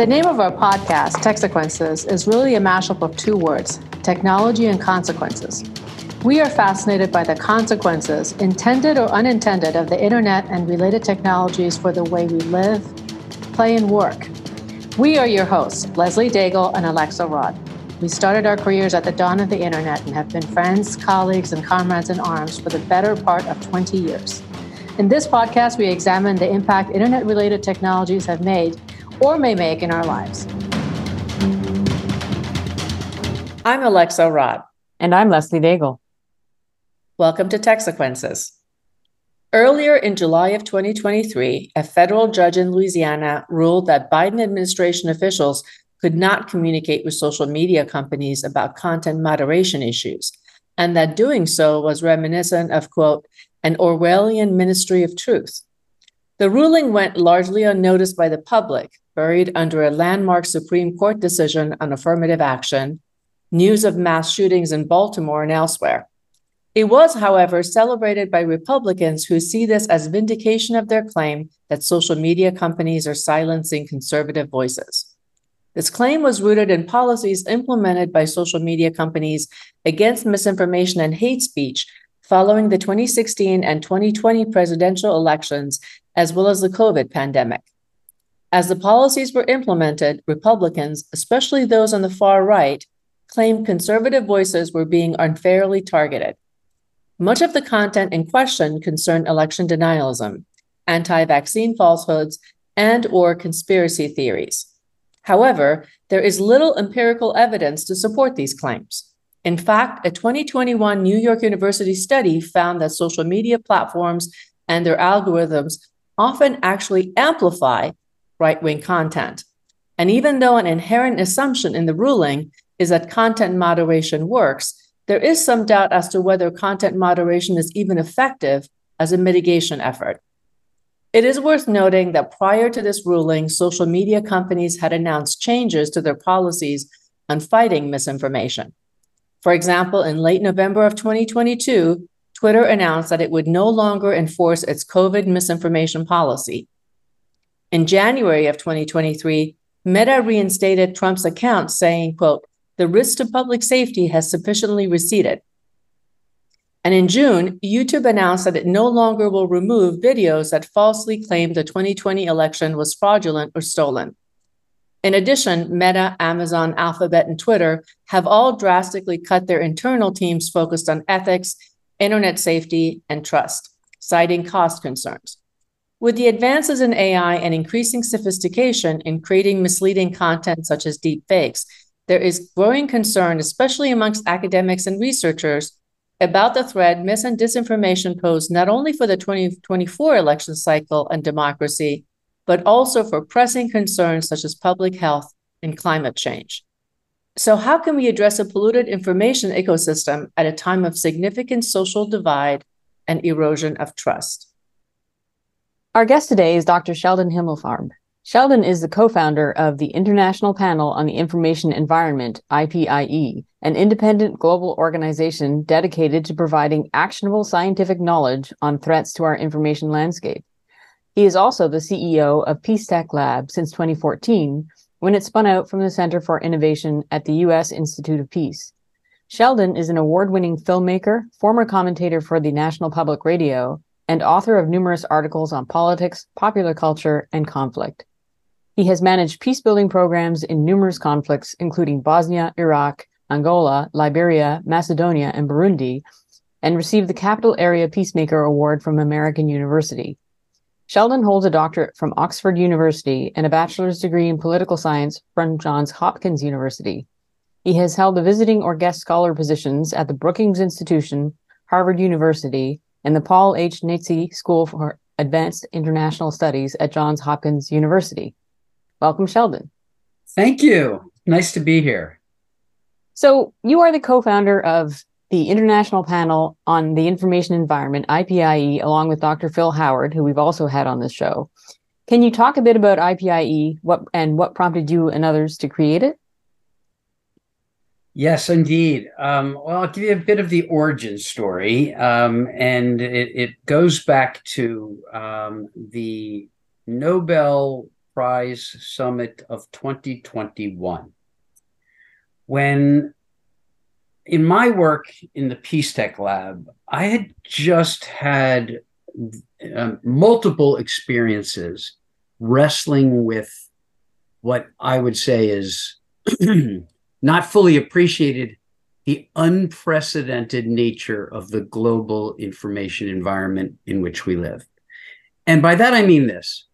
The name of our podcast, Techsequences, is really a mashup of two words technology and consequences. We are fascinated by the consequences, intended or unintended, of the internet and related technologies for the way we live, play, and work. We are your hosts, Leslie Daigle and Alexa Raad. We started our careers at the dawn of the internet and have been friends, colleagues, and comrades in arms for the better part of 20 years. In this podcast, we examine the impact internet related technologies have made or may make in our lives. I'm Alexa Raad. And I'm Leslie Daigle. Welcome to Techsequences. Earlier in July of 2023, a federal judge in Louisiana ruled that Biden administration officials could not communicate with social media companies about content moderation issues, and that doing so was reminiscent of, quote, an Orwellian ministry of truth. The ruling went largely unnoticed by the public, buried under a landmark Supreme Court decision on affirmative action, news of mass shootings in Baltimore and elsewhere. It was, however, celebrated by Republicans who see this as vindication of their claim that social media companies are silencing conservative voices. This claim was rooted in policies implemented by social media companies against misinformation and hate speech following the 2016 and 2020 presidential elections, as well as the COVID pandemic. As the policies were implemented, Republicans, especially those on the far right, claimed conservative voices were being unfairly targeted. Much of the content in question concerned election denialism, anti-vaccine falsehoods, and or conspiracy theories. However, there is little empirical evidence to support these claims. In fact, a 2021 New York University study found that social media platforms and their algorithms often actually amplify right wing content. And even though an inherent assumption in the ruling is that content moderation works, there is some doubt as to whether content moderation is even effective as a mitigation effort. It is worth noting that prior to this ruling, social media companies had announced changes to their policies on fighting misinformation. For example, in late November of 2022, Twitter announced that it would no longer enforce its COVID misinformation policy. In January of 2023, Meta reinstated Trump's account saying, quote, the risk to public safety has sufficiently receded. And in June, YouTube announced that it no longer will remove videos that falsely claim the 2020 election was fraudulent or stolen. In addition, Meta, Amazon, Alphabet, and Twitter have all drastically cut their internal teams focused on ethics, internet safety, and trust, citing cost concerns. With the advances in AI and increasing sophistication in creating misleading content such as deepfakes, there is growing concern, especially amongst academics and researchers, about the threat mis and disinformation pose not only for the 2024 election cycle and democracy, but also for pressing concerns such as public health and climate change. So, how can we address a polluted information ecosystem at a time of significant social divide and erosion of trust? Our guest today is Dr. Sheldon Himelfarb. Sheldon is the co-founder of the International Panel on the Information Environment, IPIE, an independent global organization dedicated to providing actionable scientific knowledge on threats to our information landscape. He is also the CEO of Peacetech Lab since 2014, when it spun out from the Center for Innovation at the U.S. Institute of Peace. Sheldon is an award-winning filmmaker, former commentator for the National Public Radio, and author of numerous articles on politics, popular culture, and conflict. He has managed peace building programs in numerous conflicts, including Bosnia, Iraq, Angola, Liberia, Macedonia, and Burundi, and received the Capital Area Peacemaker Award from American University. Sheldon holds a doctorate from Oxford University and a bachelor's degree in political science from Johns Hopkins University. He has held the visiting or guest scholar positions at the Brookings Institution, Harvard University, and the Paul H. Nitze School for Advanced International Studies at Johns Hopkins University. Welcome, Sheldon. Thank you. Nice to be here. So, you are the co founder of the International Panel on the Information Environment, IPIE, along with Dr. Phil Howard, who we've also had on this show. Can you talk a bit about IPIE what, and what prompted you and others to create it? Yes, indeed. Um, well, I'll give you a bit of the origin story, um, and it, it, goes back to um, the Nobel Prize Summit of 2021. When in my work in the Peace Tech Lab, I had just had um, multiple experiences wrestling with what I would say is not fully appreciated the unprecedented nature of the global information environment in which we live. And by that, I mean this.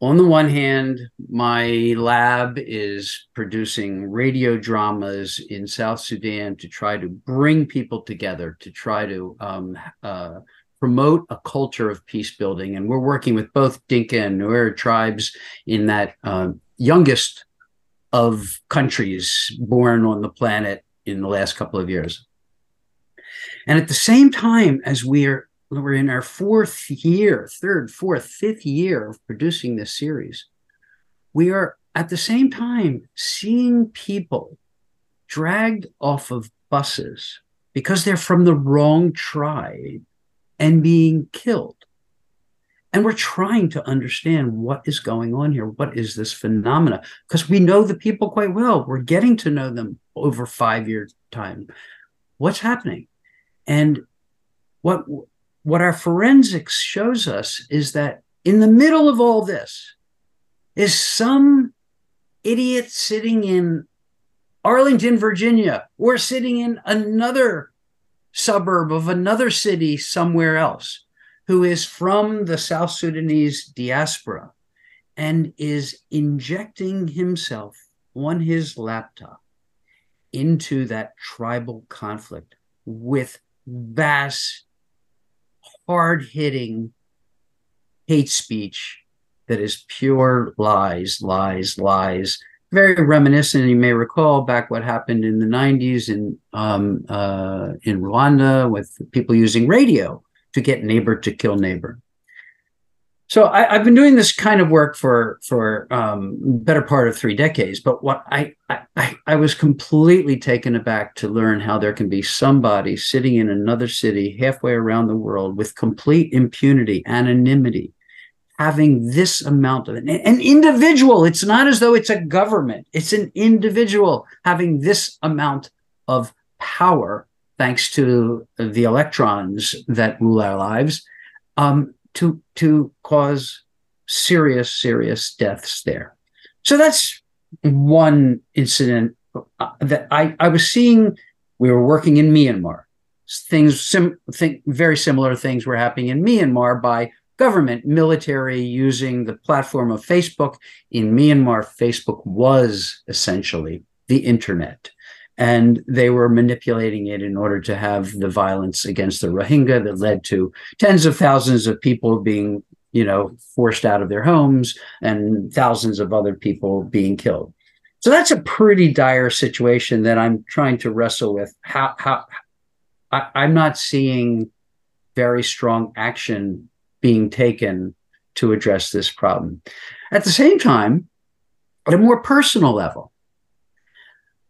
On the one hand, my lab is producing radio dramas in South Sudan to try to bring people together, to try to um, uh, promote a culture of peace building. And we're working with both Dinka and Nuer tribes in that uh, youngest of countries born on the planet in the last couple of years. And at the same time as we're we're in our fourth year, third, fourth, fifth year of producing this series, we are at the same time seeing people dragged off of buses because they're from the wrong tribe and being killed. And we're trying to understand what is going on here. What is this phenomena? Because we know the people quite well. We're getting to know them over five years time. What's happening? And what what our forensics shows us is that in the middle of all this is some idiot sitting in Arlington, Virginia, or sitting in another suburb of another city somewhere else who is from the South Sudanese diaspora and is injecting himself on his laptop into that tribal conflict with vast, hard hitting hate speech that is pure lies, lies, lies. Very reminiscent, you may recall back what happened in the 90s in um, uh, in Rwanda with people using radio to get neighbor to kill neighbor. So I, have been doing this kind of work for for um, better part of three decades. But what I, I I was completely taken aback to learn how there can be somebody sitting in another city halfway around the world with complete impunity, anonymity, having this amount of an, an individual. It's not as though it's a government. It's an individual having this amount of power thanks to the electrons that rule our lives, um, to to cause serious, serious deaths there. So that's one incident uh, that I, I was seeing. We were working in Myanmar. Things sim, think, very similar things were happening in Myanmar by government, military using the platform of Facebook. In Myanmar, Facebook was essentially the internet and they were manipulating it in order to have the violence against the Rohingya that led to tens of thousands of people being, you know, forced out of their homes and thousands of other people being killed. So that's a pretty dire situation that I'm trying to wrestle with. How how I, I'm not seeing very strong action being taken to address this problem. At the same time, at a more personal level,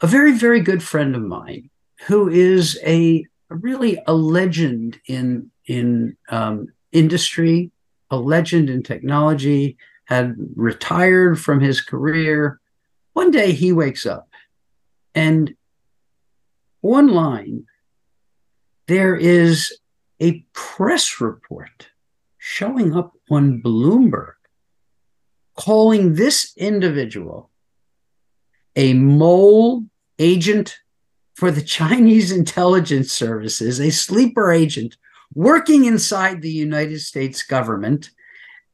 a very, very good friend of mine who is a really a legend in in um, industry, a legend in technology, had retired from his career. One day he wakes up and online there is a press report showing up on Bloomberg calling this individual a mole agent for the Chinese intelligence services, a sleeper agent working inside the United States government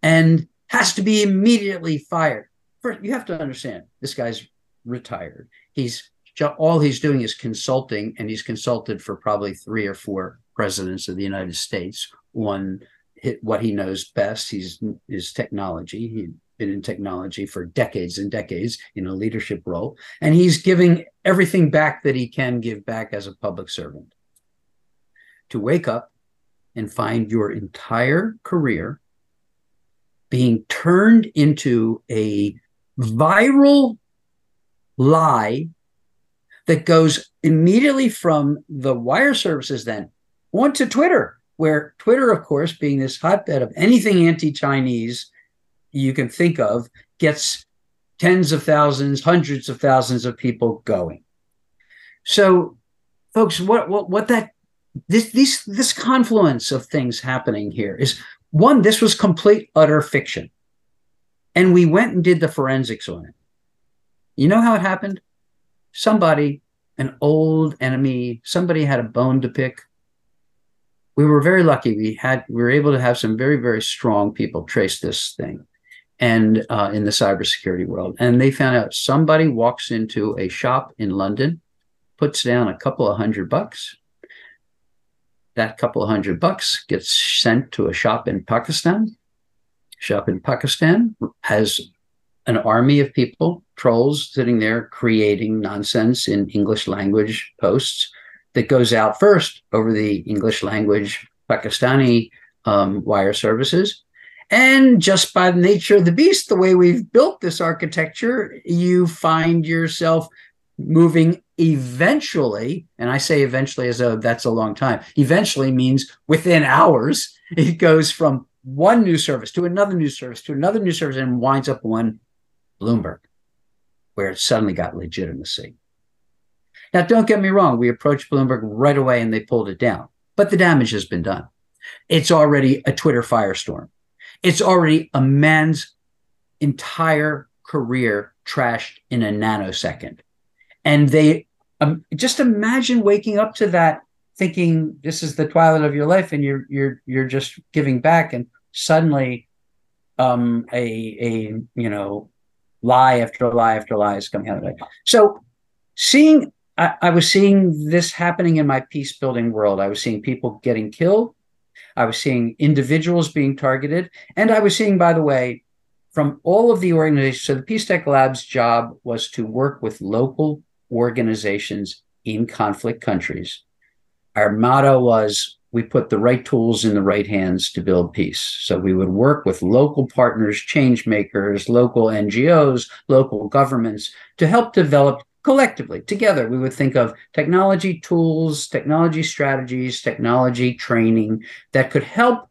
and has to be immediately fired. First, you have to understand this guy's retired. He's all he's doing is consulting, and he's consulted for probably three or four presidents of the United States on what he knows best. He's is technology. He been in technology for decades and decades in a leadership role, and he's giving everything back that he can give back as a public servant. To wake up and find your entire career being turned into a viral lie that goes immediately from the wire services then onto Twitter, where Twitter, of course, being this hotbed of anything anti Chinese you can think of gets tens of thousands, hundreds of thousands of people going. So, folks, what what what that this this this confluence of things happening here is one. This was complete utter fiction, and we went and did the forensics on it. You know how it happened? Somebody, an old enemy, somebody had a bone to pick. We were very lucky. We had we were able to have some very very strong people trace this thing and uh, in the cybersecurity world. And they found out somebody walks into a shop in London, puts down a couple of hundred bucks. That couple of hundred bucks gets sent to a shop in Pakistan. Shop in Pakistan has an army of people, trolls sitting there creating nonsense in English language posts that goes out first over the English language Pakistani um, wire services and just by the nature of the beast, the way we've built this architecture, you find yourself moving eventually, and I say eventually as though that's a long time, eventually means within hours, it goes from one new service to another new service to another new service and winds up on Bloomberg, where it suddenly got legitimacy. Now, don't get me wrong, we approached Bloomberg right away and they pulled it down, but the damage has been done. It's already a Twitter firestorm. It's already a man's entire career trashed in a nanosecond. And they um, just imagine waking up to that thinking this is the twilight of your life and you're you're you're just giving back and suddenly um a a you know lie after lie after lie is coming out of it. So seeing I, I was seeing this happening in my peace building world. I was seeing people getting killed. I was seeing individuals being targeted. And I was seeing, by the way, from all of the organizations, so the Peace Tech Lab's job was to work with local organizations in conflict countries. Our motto was we put the right tools in the right hands to build peace. So we would work with local partners, change makers, local NGOs, local governments to help develop collectively together we would think of technology tools technology strategies technology training that could help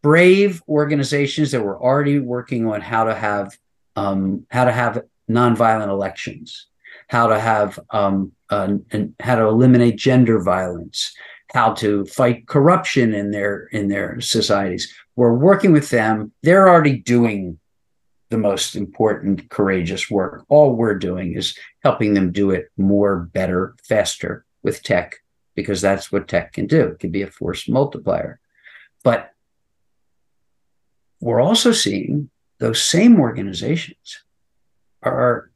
brave organizations that were already working on how to have um, how to have nonviolent elections how to have um, uh, and how to eliminate gender violence how to fight corruption in their in their societies. We're working with them. They're already doing the most important, courageous work. All we're doing is helping them do it more, better, faster with tech, because that's what tech can do. It can be a force multiplier. But we're also seeing those same organizations are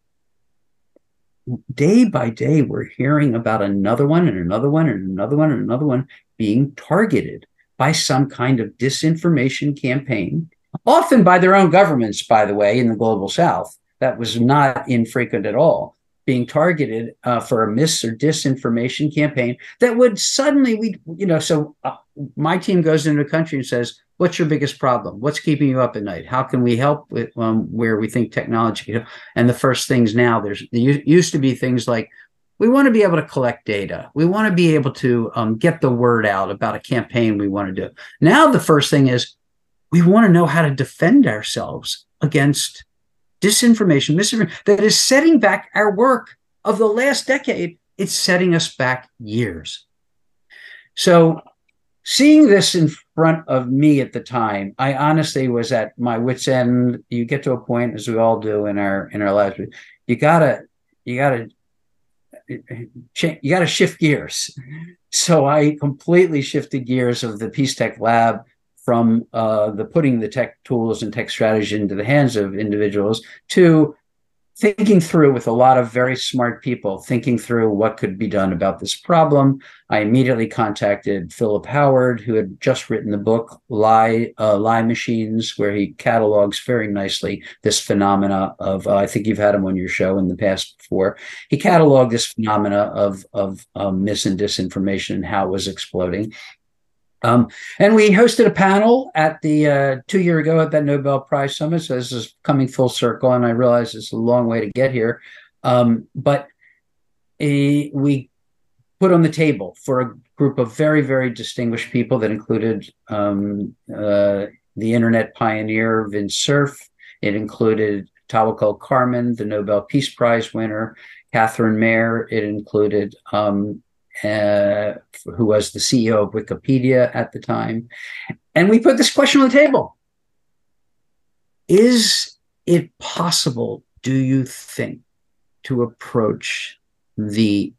day by day, we're hearing about another one and another one and another one and another one being targeted by some kind of disinformation campaign often by their own governments, by the way, in the global south. That was not infrequent at all, being targeted uh, for a mis or disinformation campaign that would suddenly, we, you know, so uh, my team goes into a country and says, What's your biggest problem? What's keeping you up at night? How can we help with um, where we think technology? And the first things now, there's there used to be things like we want to be able to collect data. We want to be able to um, get the word out about a campaign we want to do. Now, the first thing is we want to know how to defend ourselves against disinformation, misinformation that is setting back our work of the last decade. It's setting us back years. So, seeing this in front of me at the time, I honestly was at my wits' end. You get to a point, as we all do in our in our lives, you gotta you gotta you got to shift gears. So I completely shifted gears of the Peace Tech Lab from uh, the putting the tech tools and tech strategy into the hands of individuals to thinking through with a lot of very smart people, thinking through what could be done about this problem. I immediately contacted Philip Howard, who had just written the book "Lie uh, Lie Machines," where he catalogs very nicely this phenomena of. Uh, I think you've had him on your show in the past before. He cataloged this phenomena of of um, mis and disinformation and how it was exploding. Um, and we hosted a panel at the uh, two year ago at that Nobel Prize Summit. So this is coming full circle, and I realize it's a long way to get here. Um, but a, we put on the table for a group of very, very distinguished people that included um, uh, the internet pioneer Vint Cerf. It included Tawakkol Karman, the Nobel Peace Prize winner, Katherine Maher. It included um, uh, who was the CEO of Wikipedia at the time. And we put this question on the table Is it possible, do you think, to approach the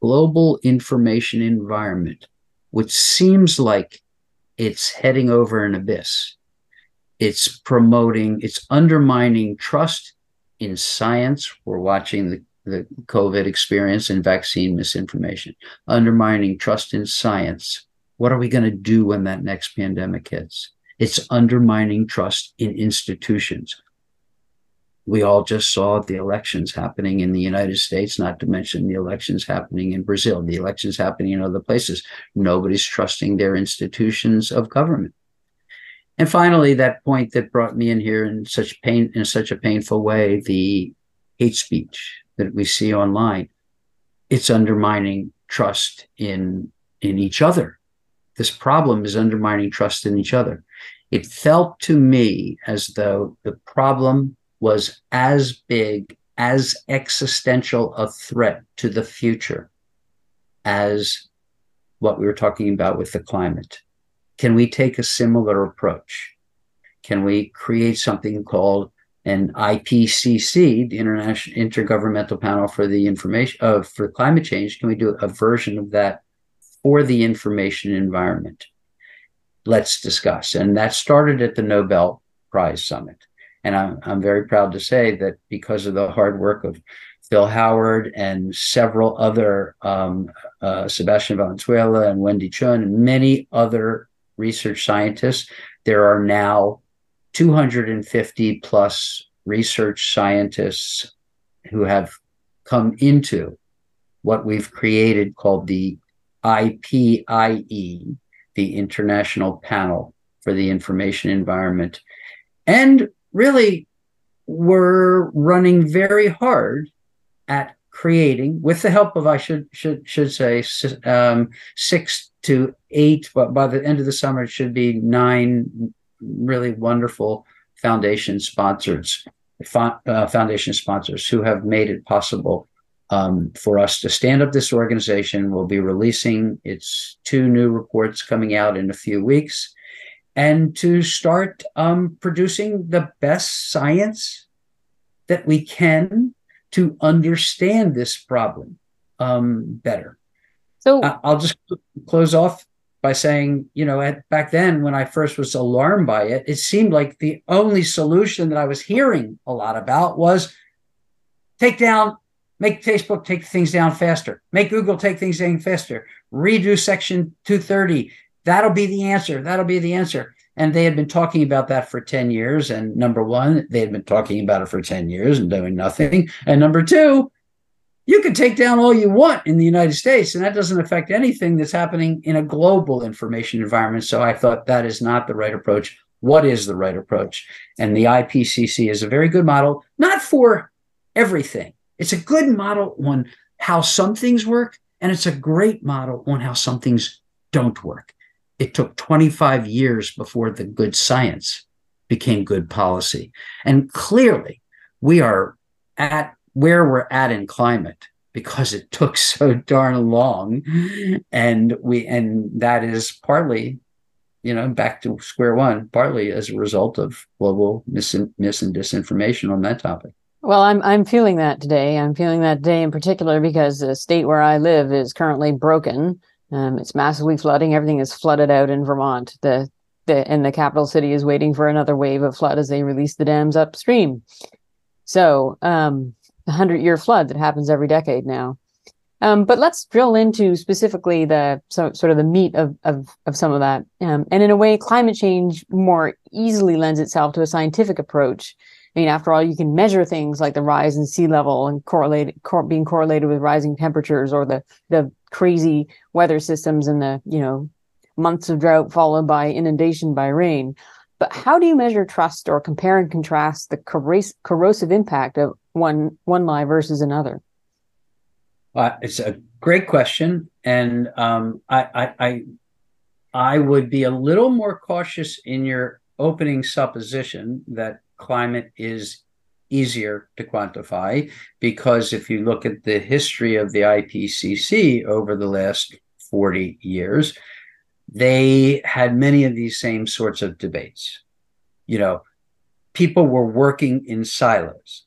global information environment, which seems like it's heading over an abyss? It's promoting, it's undermining trust in science. We're watching the the COVID experience and vaccine misinformation, undermining trust in science. What are we going to do when that next pandemic hits? It's undermining trust in institutions. We all just saw the elections happening in the United States, not to mention the elections happening in Brazil, the elections happening in other places. Nobody's trusting their institutions of government. And finally, that point that brought me in here in such pain, in such a painful way, the hate speech that we see online, it's undermining trust in in each other. This problem is undermining trust in each other. It felt to me as though the problem was as big, as existential a threat to the future as what we were talking about with the climate. Can we take a similar approach? Can we create something called and IPCC, the International Intergovernmental Panel for the Information of uh, for Climate Change, can we do a version of that for the information environment? Let's discuss. And that started at the Nobel Prize Summit. And I'm, I'm very proud to say that because of the hard work of Phil Howard and several other, um, uh, Sebastian Valenzuela and Wendy Chun and many other research scientists, there are now 250 plus research scientists who have come into what we've created called the IPIE, the International Panel for the Information Environment. And really, we're running very hard at creating, with the help of, I should should should say, um, six to eight, but by the end of the summer, it should be nine really wonderful foundation sponsors, uh, foundation sponsors who have made it possible um, for us to stand up this organization. We'll be releasing its two new reports coming out in a few weeks, and to start um, producing the best science that we can to understand this problem um, better. So I'll just close off by saying, you know, at, back then when I first was alarmed by it, it seemed like the only solution that I was hearing a lot about was take down, make Facebook take things down faster, make Google take things down faster, redo Section 230. That'll be the answer. That'll be the answer. And they had been talking about that for 10 years. And number one, they had been talking about it for 10 years and doing nothing. And number two, you can take down all you want in the United States, and that doesn't affect anything that's happening in a global information environment. So I thought that is not the right approach. What is the right approach? And the IPCC is a very good model, not for everything. It's a good model on how some things work, and it's a great model on how some things don't work. It took 25 years before the good science became good policy. And clearly, we are at where we're at in climate because it took so darn long. And we and that is partly you know back to square one partly as a result of global mis, mis and disinformation on that topic. Well i'm i'm feeling that today. I'm feeling that today in particular because the state where i live is currently broken. Um, it's massively flooding. Everything is flooded out in vermont. The the and the capital city is waiting for another wave of flood as they release the dams upstream. So um the hundred year flood that happens every decade now. Um, but let's drill into specifically the so, sort of the meat of of, of some of that. Um, and in a way, climate change more easily lends itself to a scientific approach. I mean, after all, you can measure things like the rise in sea level and correlate cor- being correlated with rising temperatures or the the crazy weather systems and the you know months of drought followed by inundation by rain. But how do you measure trust or compare and contrast the corros- corrosive impact of one one lie versus another? Uh, it's a great question, and um, I, I, I I would be a little more cautious in your opening supposition that climate is easier to quantify because if you look at the history of the IPCC over the last 40 years, they had many of these same sorts of debates. You know, people were working in silos.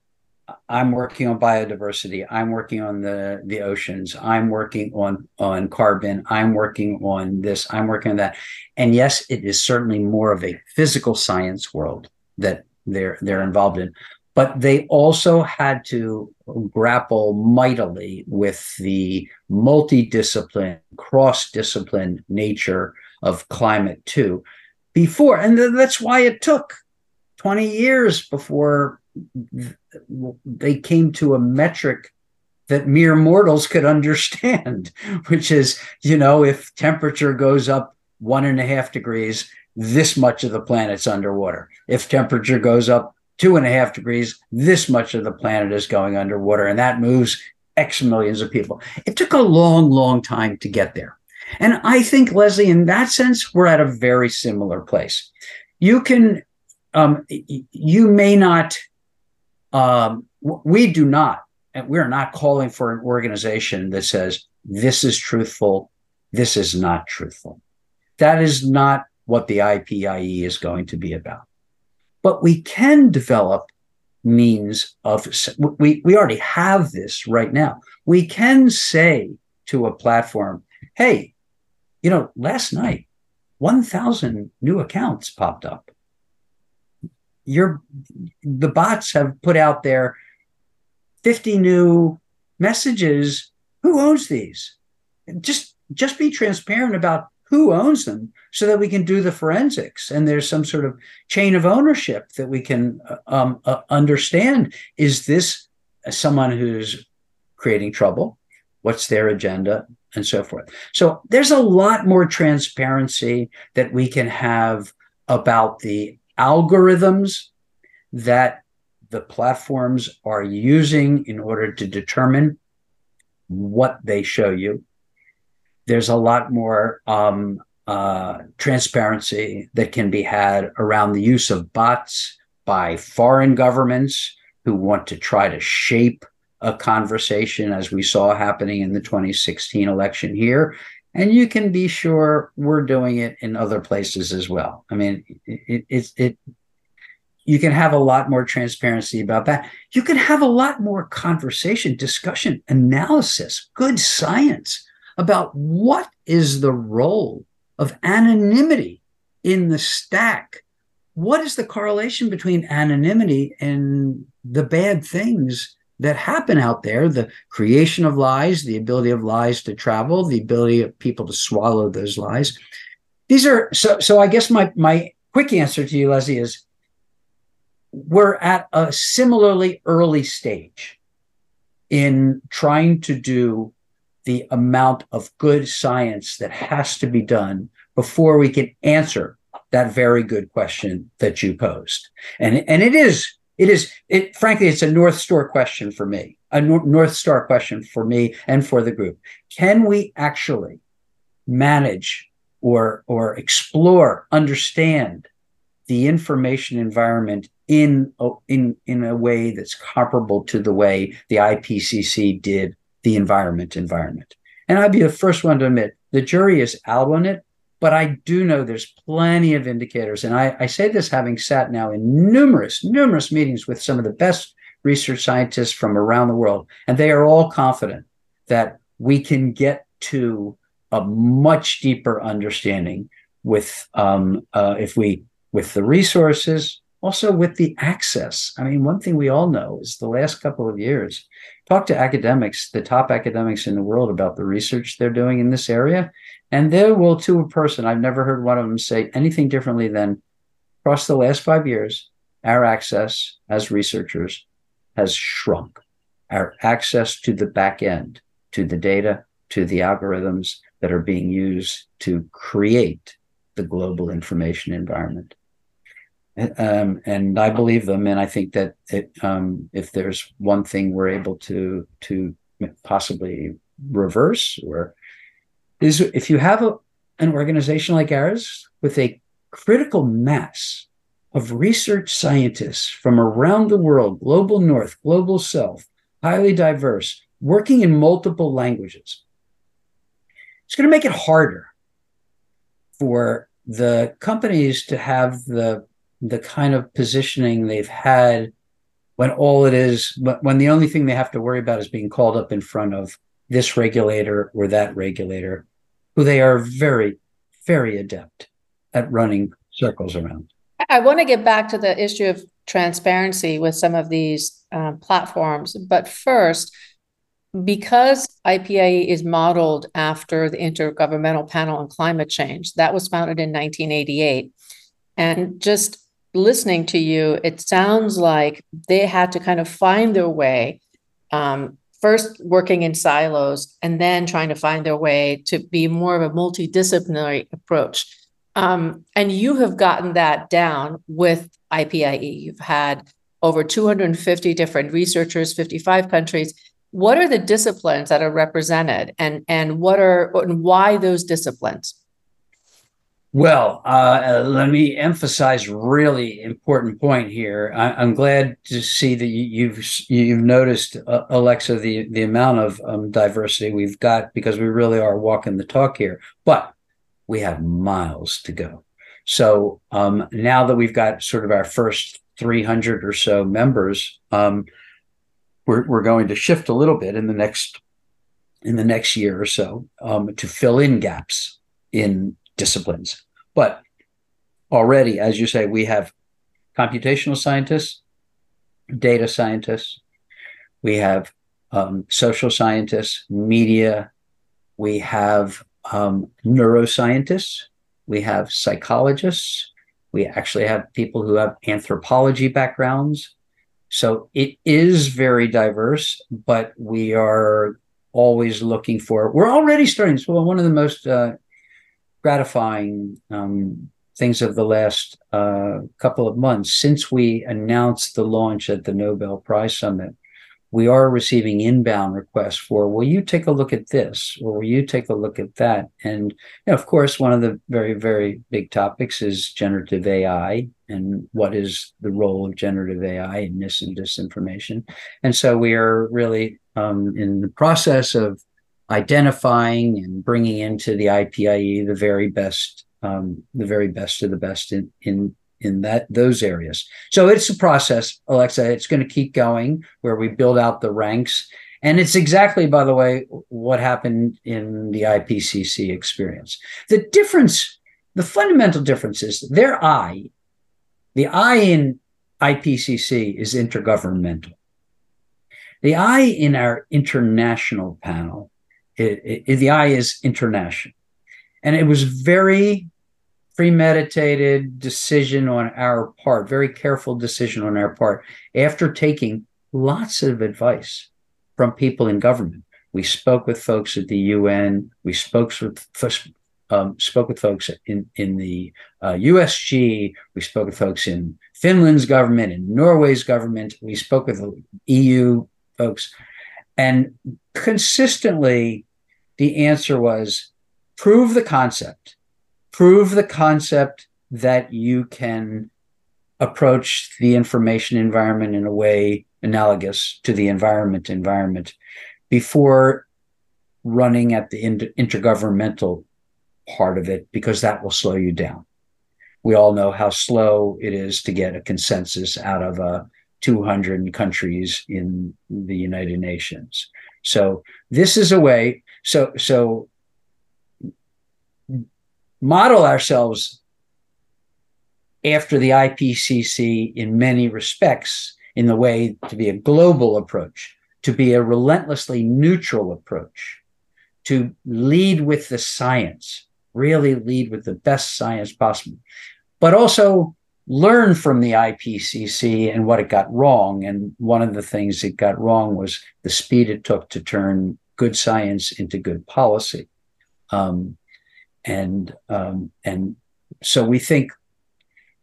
I'm working on biodiversity. I'm working on the the oceans. I'm working on on carbon. I'm working on this. I'm working on that. And yes, it is certainly more of a physical science world that they're they're involved in. But they also had to grapple mightily with the multidiscipline, cross-discipline nature of climate too. Before, and that's why it took 20 years before they came to a metric that mere mortals could understand, which is, you know, if temperature goes up one and a half degrees, this much of the planet's underwater. If temperature goes up two and a half degrees, this much of the planet is going underwater. And that moves X millions of people. It took a long, long time to get there. And I think, Leslie, in that sense, we're at a very similar place. You can, um, you may not um, we do not, and we're not calling for an organization that says this is truthful, this is not truthful. That is not what the IPIE is going to be about. But we can develop means of we we already have this right now. We can say to a platform, "Hey, you know, last night 1000 new accounts popped up your the bots have put out there 50 new messages. Who owns these? Just just be transparent about who owns them so that we can do the forensics and there's some sort of chain of ownership that we can uh, um, uh, understand. Is this someone who's creating trouble? What's their agenda? And so forth. So there's a lot more transparency that we can have about the algorithms that the platforms are using in order to determine what they show you. There's a lot more um, uh, transparency that can be had around the use of bots by foreign governments who want to try to shape a conversation, as we saw happening in the 2016 election here. And you can be sure we're doing it in other places as well. I mean, it, it, it you can have a lot more transparency about that. You can have a lot more conversation, discussion, analysis, good science about what is the role of anonymity in the stack. What is the correlation between anonymity and the bad things that happen out there? The creation of lies, the ability of lies to travel, the ability of people to swallow those lies. These are so. So I guess my my quick answer to you, Leslie, is we're at a similarly early stage in trying to do the amount of good science that has to be done before we can answer that very good question that you posed. And, and it is, it is, it frankly, it's a North Star question for me, a North Star question for me and for the group. Can we actually manage or, or explore, understand the information environment in in in a way that's comparable to the way the IPCC did the environment environment. And I'd be the first one to admit the jury is out on it, but I do know there's plenty of indicators. And I, I say this having sat now in numerous, numerous meetings with some of the best research scientists from around the world, and they are all confident that we can get to a much deeper understanding with um, uh, if we with the resources also with the access. I mean, one thing we all know is the last couple of years, talk to academics, the top academics in the world about the research they're doing in this area. And they will, to a person, I've never heard one of them say anything differently than across the last five years, our access as researchers has shrunk. Our access to the back end, to the data, to the algorithms that are being used to create the global information environment um, and I believe them. And I think that it, um, if there's one thing we're able to to possibly reverse, or is if you have a, an organization like ours with a critical mass of research scientists from around the world, global north, global south, highly diverse, working in multiple languages. It's going to make it harder for the companies to have the the kind of positioning they've had when all it is when the only thing they have to worry about is being called up in front of this regulator or that regulator who they are very very adept at running circles around i want to get back to the issue of transparency with some of these uh, platforms but first because IPIE is modeled after the Intergovernmental Panel on Climate Change, that was founded in 1988. And just listening to you, it sounds like they had to kind of find their way, um, first working in silos and then trying to find their way to be more of a multidisciplinary approach. Um, and you have gotten that down with IPIE. You've had over 250 different researchers, 55 countries what are the disciplines that are represented and and what are and why those disciplines well uh, let me emphasize really important point here I, am glad to see that you've you've noticed uh, alexa the the amount of um, diversity we've got because we really are walking the talk here but we have miles to go so um, now that we've got sort of our first 300 or so members um, we're, we're going to shift a little bit in the next in the next year or so um, to fill in gaps in disciplines. But already, as you say, we have computational scientists, data scientists, we have um, social scientists, media, we have um, neuroscientists, we have psychologists, we actually have people who have anthropology backgrounds, so it is very diverse, but we are always looking for. We're already starting. So one of the most uh, gratifying um, things of the last uh, couple of months. Since we announced the launch at the Nobel Prize Summit we are receiving inbound requests for will you take a look at this? Or will you take a look at that? And you know, of course one of the very very big topics is generative ai and what is the role of generative ai in mis and disinformation. And so we are really um, in the process of identifying and bringing into the ipie the very best um, the very best of the best in in in that those areas. So it's a process, Alexa. It's going to keep going where we build out the ranks. And it's exactly, by the way, what happened in the IPCC experience. The difference, the fundamental difference is their I, the I in IPCC is intergovernmental. The I in our international panel, it, it, the I is international. And it was very premeditated decision on our part, very careful decision on our part, after taking lots of advice from people in government. We spoke with folks at the UN. We spoke with um, spoke with folks in in the uh, USG. We spoke with folks in Finland's government, in Norway's government. We spoke with EU folks, and consistently, the answer was prove the concept prove the concept that you can approach the information environment in a way analogous to the environment environment before running at the inter- intergovernmental part of it because that will slow you down. We all know how slow it is to get a consensus out of uh, 200 countries in the United Nations. So this is a way. So so model ourselves after the IPCC in many respects in the way to be a global approach, to be a relentlessly neutral approach, to lead with the science, really lead with the best science possible, but also learn from the IPCC and what it got wrong. And one of the things it got wrong was the speed it took to turn good science into good policy. Um, and um, and so we think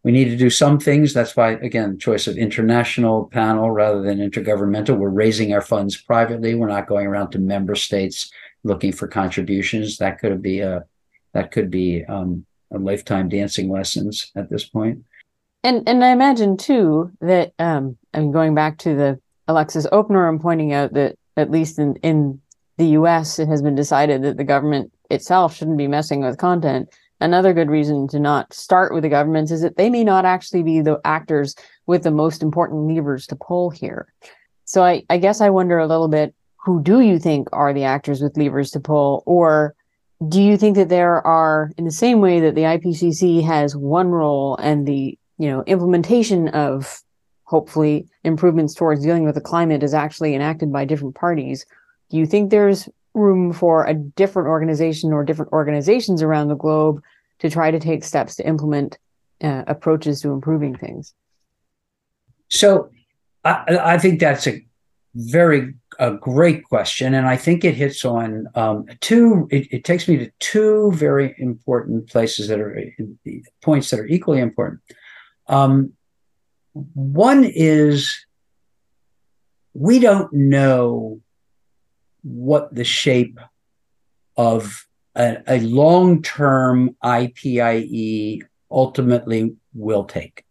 we need to do some things. That's why, again, choice of international panel rather than intergovernmental. We're raising our funds privately. We're not going around to member states looking for contributions. That could be a that could be um, a lifetime dancing lessons at this point. And and I imagine too that um I'm going back to the Alexa's opener and pointing out that at least in in the US it has been decided that the government itself shouldn't be messing with content. Another good reason to not start with the governments is that they may not actually be the actors with the most important levers to pull here. So I, I guess I wonder a little bit who do you think are the actors with levers to pull? Or do you think that there are, in the same way that the IPCC has one role and the you know implementation of hopefully improvements towards dealing with the climate is actually enacted by different parties, do you think there's room for a different organization or different organizations around the globe to try to take steps to implement uh, approaches to improving things? So I, I think that's a very a great question, and I think it hits on um, two. It, it, takes me to two very important places that are points that are equally important. Um, one is we don't know what the shape of a, a long term IPIE ultimately will take.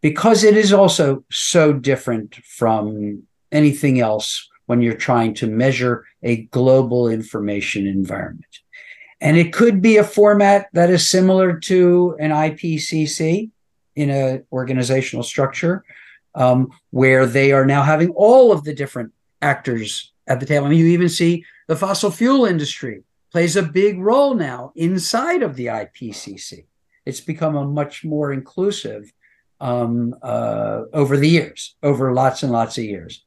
Because it is also so different from anything else when you're trying to measure a global information environment. And it could be a format that is similar to an IPCC in an organizational structure um, where they are now having all of the different actors at the table. I mean, you even see the fossil fuel industry plays a big role now inside of the IPCC. It's become a much more inclusive um, uh, over the years, over lots and lots of years.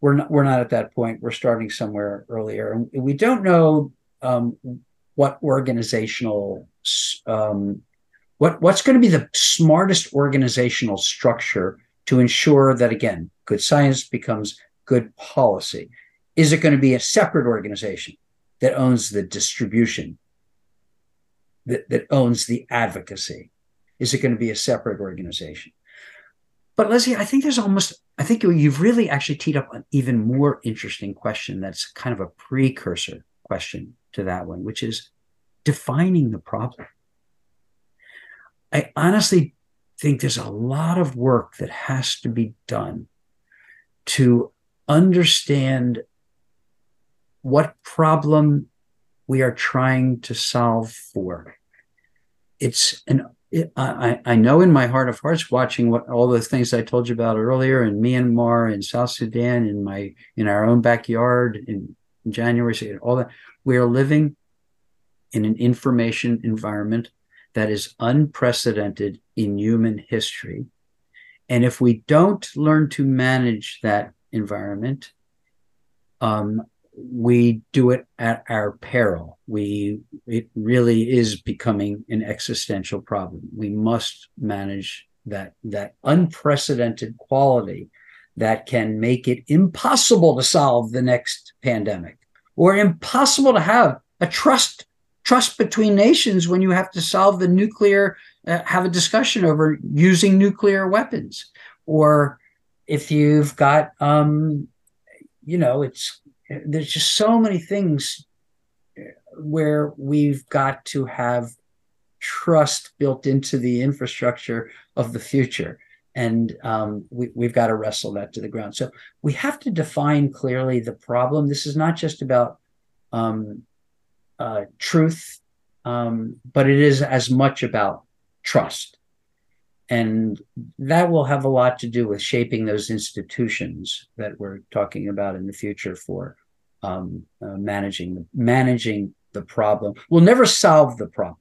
We're not, we're not at that point. We're starting somewhere earlier. And we don't know um, what organizational, um, what, what's going to be the smartest organizational structure to ensure that, again, good science becomes good policy. Is it going to be a separate organization that owns the distribution, that, that owns the advocacy? Is it going to be a separate organization? But Leslie, I think there's almost, I think you've really actually teed up an even more interesting question that's kind of a precursor question to that one, which is defining the problem. I honestly think there's a lot of work that has to be done to understand what problem we are trying to solve for. It's an I, I know in my heart of hearts, watching what all the things I told you about earlier in Myanmar, in South Sudan, in my in our own backyard, in, in January, all that, we are living in an information environment that is unprecedented in human history. And if we don't learn to manage that environment, um, we do it at our peril. We it really is becoming an existential problem. We must manage that that unprecedented quality that can make it impossible to solve the next pandemic or impossible to have a trust trust between nations when you have to solve the nuclear uh, have a discussion over using nuclear weapons or if you've got um you know it's there's just so many things where we've got to have trust built into the infrastructure of the future. And um, we, have got to wrestle that to the ground. So we have to define clearly the problem. This is not just about um, uh, truth um, but it is as much about trust. And that will have a lot to do with shaping those institutions that we're talking about in the future for um, uh, managing managing the problem. We'll never solve the problem.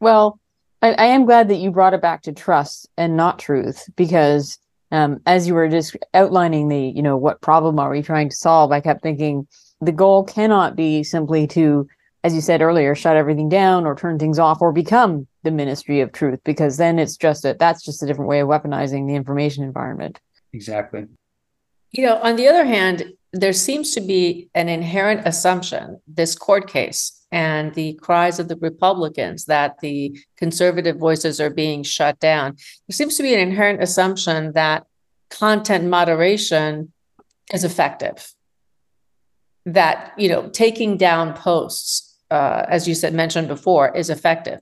Well, I, I, am glad that you brought it back to trust and not truth, because um, as you were just outlining the, you know, what problem are we trying to solve? I kept thinking the goal cannot be simply to, as you said earlier, shut everything down or turn things off or become the ministry of truth, because then it's just a that's just a different way of weaponizing the information environment. Exactly. You know, on the other hand, there seems to be an inherent assumption, this court case and the cries of the Republicans that the conservative voices are being shut down. There seems to be an inherent assumption that content moderation is effective. That, you know, taking down posts, uh, as you said, mentioned before, is effective.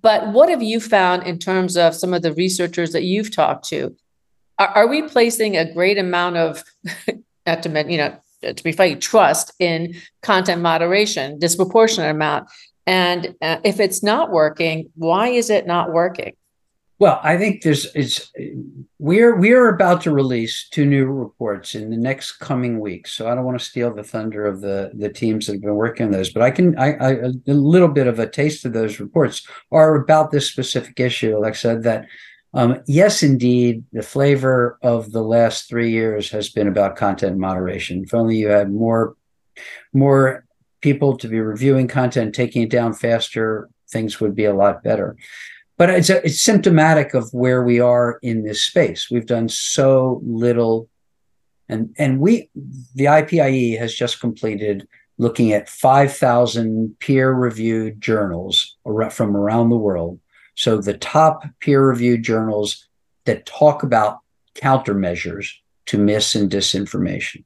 But what have you found in terms of some of the researchers that you've talked to? Are, are we placing a great amount of, not to mention, you know, to be funny, trust in content moderation, disproportionate amount? And uh, if it's not working, why is it not working? Well, I think there's it's we're we're about to release two new reports in the next coming weeks. So I don't want to steal the thunder of the the teams that have been working on those, but I can I, I a little bit of a taste of those reports are about this specific issue. Said, that um, yes, indeed, the flavor of the last three years has been about content moderation. If only you had more more people to be reviewing content, taking it down faster, things would be a lot better but it's a, it's symptomatic of where we are in this space. We've done so little, and and we the IPIE has just completed looking at 5,000 peer-reviewed journals from around the world. So the top peer-reviewed journals that talk about countermeasures to mis and disinformation.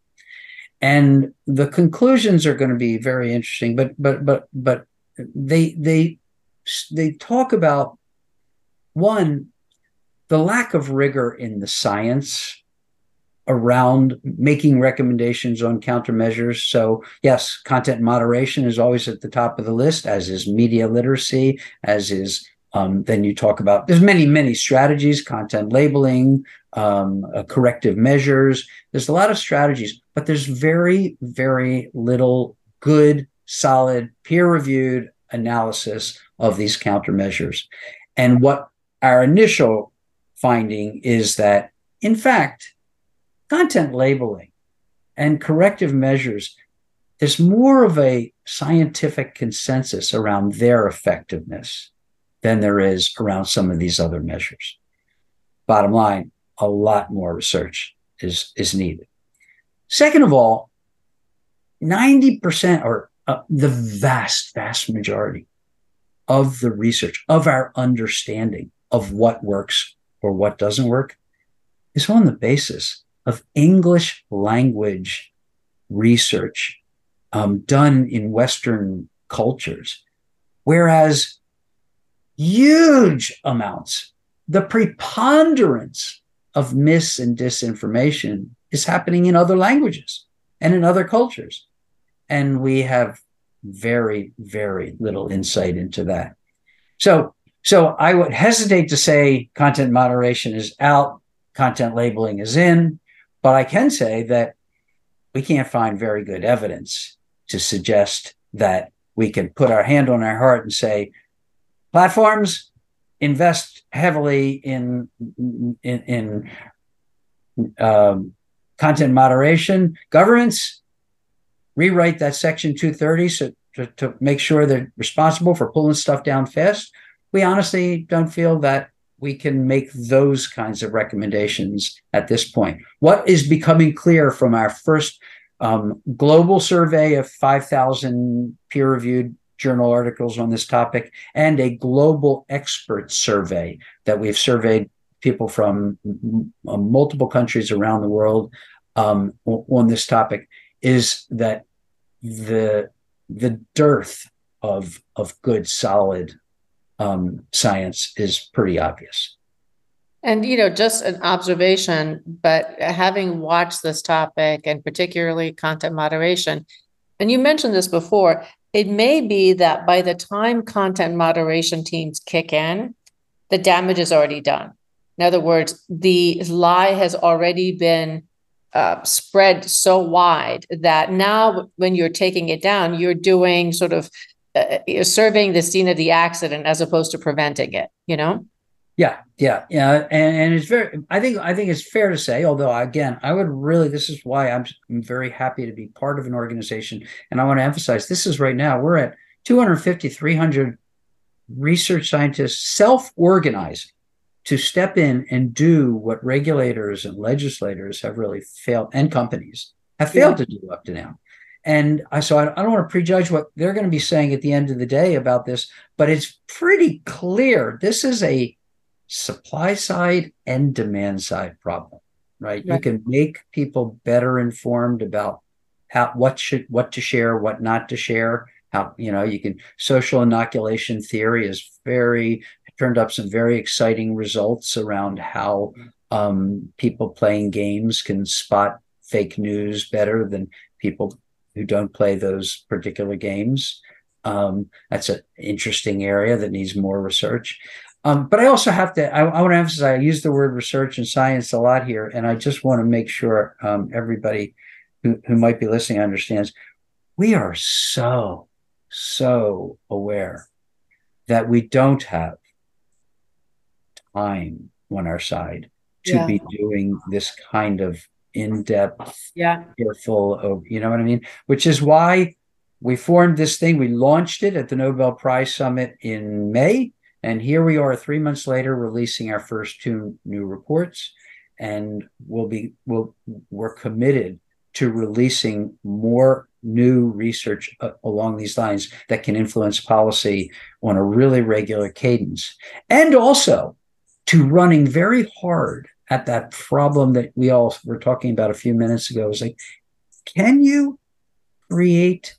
And the conclusions are going to be very interesting, but but but but they they they talk about one, the lack of rigor in the science around making recommendations on countermeasures. So, yes, content moderation is always at the top of the list, as is media literacy, as is um, then you talk about there's many many strategies content labeling um, uh, corrective measures. There's a lot of strategies but there's very very little good solid peer reviewed analysis of these countermeasures. And what our initial finding is that, in fact, content labeling and corrective measures, there's more of a scientific consensus around their effectiveness than there is around some of these other measures. Bottom line, a lot more research is, is needed. Second of all, 90% or uh, the vast, vast majority of the research, of our understanding of what works or what doesn't work is on the basis of English language research um, done in Western cultures. Whereas huge amounts, the preponderance of mis and disinformation is happening in other languages and in other cultures. And we have very, very little insight into that. So so I would hesitate to say content moderation is out, content labeling is in, but I can say that we can't find very good evidence to suggest that we can put our hand on our heart and say platforms invest heavily in in, in um, content moderation. Governments rewrite that section 230 so to, to make sure they're responsible for pulling stuff down fast we honestly don't feel that we can make those kinds of recommendations at this point. What is becoming clear from our first um, global survey of 5,000 peer reviewed journal articles on this topic and a global expert survey that we've surveyed people from multiple countries around the world um, on this topic is that the the dearth of of good solid um, science is pretty obvious. And, you know, just an observation, but having watched this topic and particularly content moderation, and you mentioned this before, it may be that by the time content moderation teams kick in, the damage is already done. In other words, the lie has already been uh, spread so wide that now when you're taking it down, you're doing sort of uh, surveying the scene of the accident as opposed to preventing it you know yeah yeah yeah and, and it's very i think i think it's fair to say although again i would really this is why I'm, I'm very happy to be part of an organization and i want to emphasize this is right now we're at 250 300 research scientists self-organizing to step in and do what regulators and legislators have really failed and companies have failed yeah. to do up to now and I, so I, I don't want to prejudge what they're going to be saying at the end of the day about this, but it's pretty clear this is a supply side and demand side problem, right? right. You can make people better informed about how what should what to share, what not to share, how you know you can social inoculation theory is very turned up some very exciting results around how um, people playing games can spot fake news better than people who don't play those particular games. Um, that's an interesting area that needs more research. Um, but I also have to, I, I, want to emphasize, I use the word research and science a lot here, and I just want to make sure um, everybody who, who might be listening understands we are so, so aware that we don't have time on our side to yeah. be doing this kind of in-depth, yeah, careful, of, you know what I mean? Which is why we formed this thing. We launched it at the Nobel Prize Summit in May, and here we are three months later, releasing our first two new reports, and we'll be we'll we're committed to releasing more new research uh, along these lines that can influence policy on a really regular cadence, and also to running very hard at that problem that we all were talking about a few minutes ago. Is like, can you create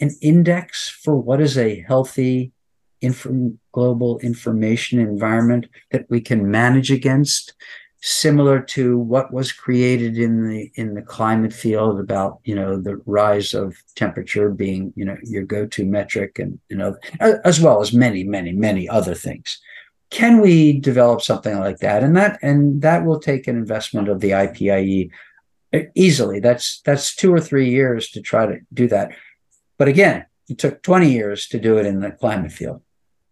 an index for what is a healthy inform- global information environment that we can manage against? similar to what was created in the in the climate field about you know the rise of temperature being you know your go-to metric and you know as well as many many many other things. Can we develop something like that? And that and that will take an investment of the IPIE easily. That's that's 2 or 3 years to try to do that. But again it took 20 years to do it in the climate field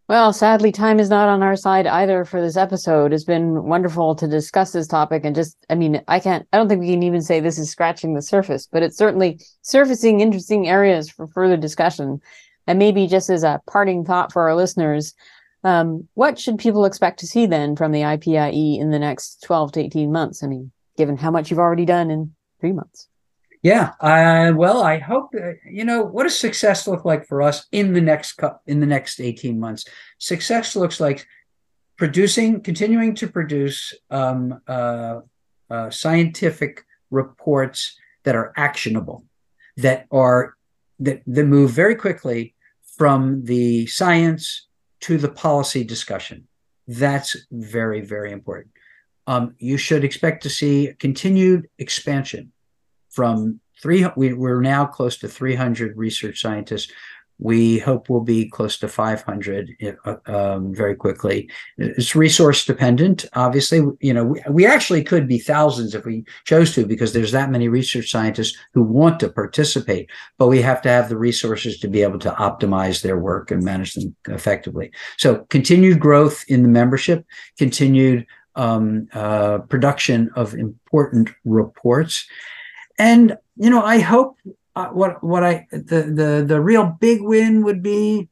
well, sadly, time is not on our side either for this episode. It's been wonderful to discuss this topic and just, I mean, I can't, I don't think we can even say this is scratching the surface, but it's certainly surfacing interesting areas for further discussion. And maybe just as a parting thought for our listeners, um, what should people expect to see then from the IPIE in the next 12 to 18 months? I mean, given how much you've already done in three months. Yeah, uh, well, I hope uh, you know what does success look like for us in the next in the next eighteen months. Success looks like producing, continuing to produce um, uh, uh, scientific reports that are actionable, that are that that move very quickly from the science to the policy discussion. That's very, very important. Um, you should expect to see continued expansion from three. We, we're now close to 300 research scientists we hope we'll be close to 500 uh, um, very quickly. It's resource dependent. Obviously, you know, we, we, actually could be thousands if we chose to, because there's that many research scientists who want to participate. But we have to have the resources to be able to optimize their work and manage them effectively. So, continued growth in the membership, continued um, uh, production of important reports, and you know, I hope uh, what what I the the the real big win would be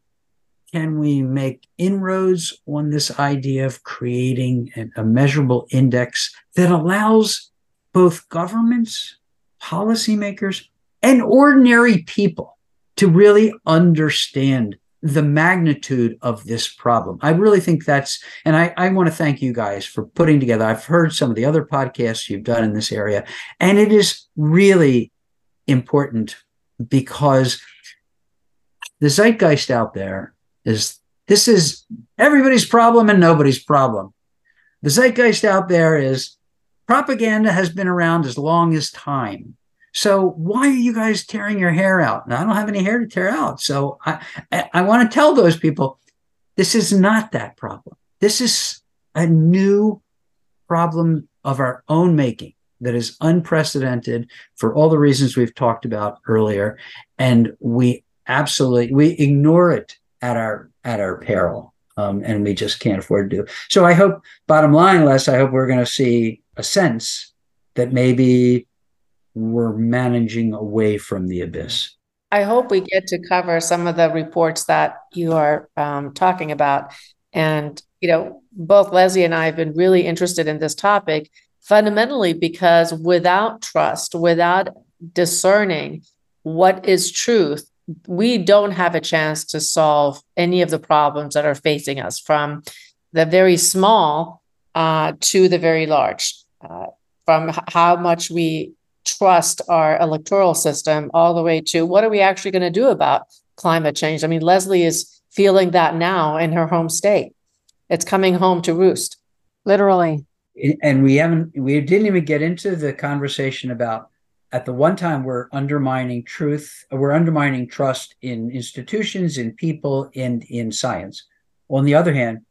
can we make inroads on this idea of creating a, a measurable index that allows both governments, policymakers, and ordinary people to really understand the magnitude of this problem. I really think that's, and I, I want to thank you guys for putting together. I've heard some of the other podcasts you've done in this area, and it is really important because the zeitgeist out there is this is everybody's problem and nobody's problem. The zeitgeist out there is propaganda has been around as long as time. So why are you guys tearing your hair out? And I don't have any hair to tear out. So I, I, I want to tell those people this is not that problem. This is a new problem of our own making that is unprecedented for all the reasons we've talked about earlier and we absolutely we ignore it at our at our peril um, and we just can't afford to do so i hope bottom line les i hope we're going to see a sense that maybe we're managing away from the abyss. I hope we get to cover some of the reports that you are um, talking about. And you know both leslie and i have been really interested in this topic fundamentally because without trust, without discerning what is truth, we don't have a chance to solve any of the problems that are facing us from the very small uh, to the very large, uh, from h- how much we trust our electoral system all the way to what are we actually going to do about climate change. I mean, Leslie is feeling that now in her home state. It's coming home to roost. Literally. And we haven't, we didn't even get into the conversation about at the one time we're undermining truth, we're undermining trust in institutions, in people, and in science. On the other hand,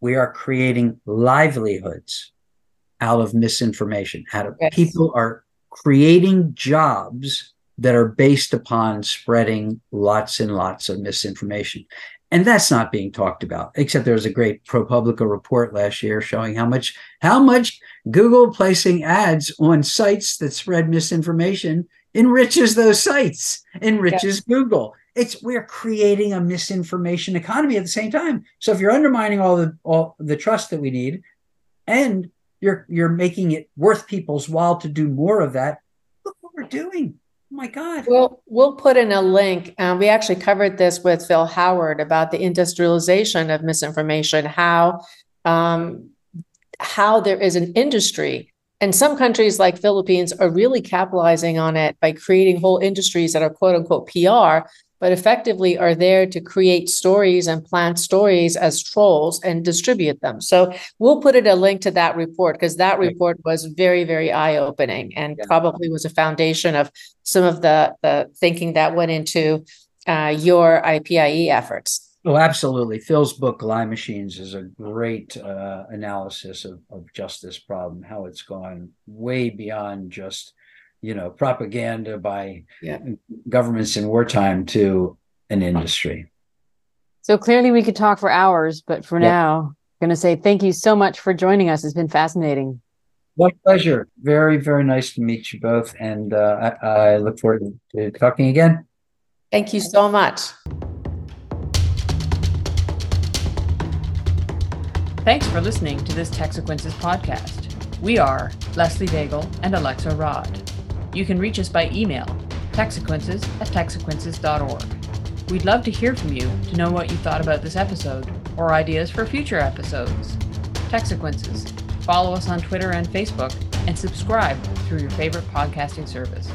we are creating livelihoods out of misinformation. Out of yes. people are creating jobs that are based upon spreading lots and lots of misinformation. And that's not being talked about, except there was a great ProPublica report last year showing how much how much Google placing ads on sites that spread misinformation enriches those sites, enriches yes. Google. It's we're creating a misinformation economy at the same time. So if you're undermining all the all the trust that we need, and you're you're making it worth people's while to do more of that, look what we're doing. Oh my God. Well, we'll put in a link. Um, we actually covered this with Phil Howard about the industrialization of misinformation, how um, how there is an industry. And some countries like Philippines are really capitalizing on it by creating whole industries that are quote unquote PR but effectively are there to create stories and plant stories as trolls and distribute them. So we'll put it a link to that report because that report was very, very eye opening and yeah. probably was a foundation of some of the, the thinking that went into uh, your IPIE efforts. Oh, absolutely. Phil's book, Lie Machines, is a great uh, analysis of, of just this problem, how it's gone way beyond just you know propaganda by yeah. governments in wartime to an industry. So clearly we could talk for hours but for now i'm going to say thank you so much for joining us. It's been fascinating. My pleasure. Very very nice to meet you both and uh, I, I look forward to talking again. Thank you so much. Thanks for listening to this Techsequences podcast. We are Leslie Daigle and Alexa Raad. You can reach us by email, techsequences at techsequences.org. We'd love to hear from you to know what you thought about this episode or ideas for future episodes. Techsequences. Follow us on Twitter and Facebook and subscribe through your favorite podcasting service.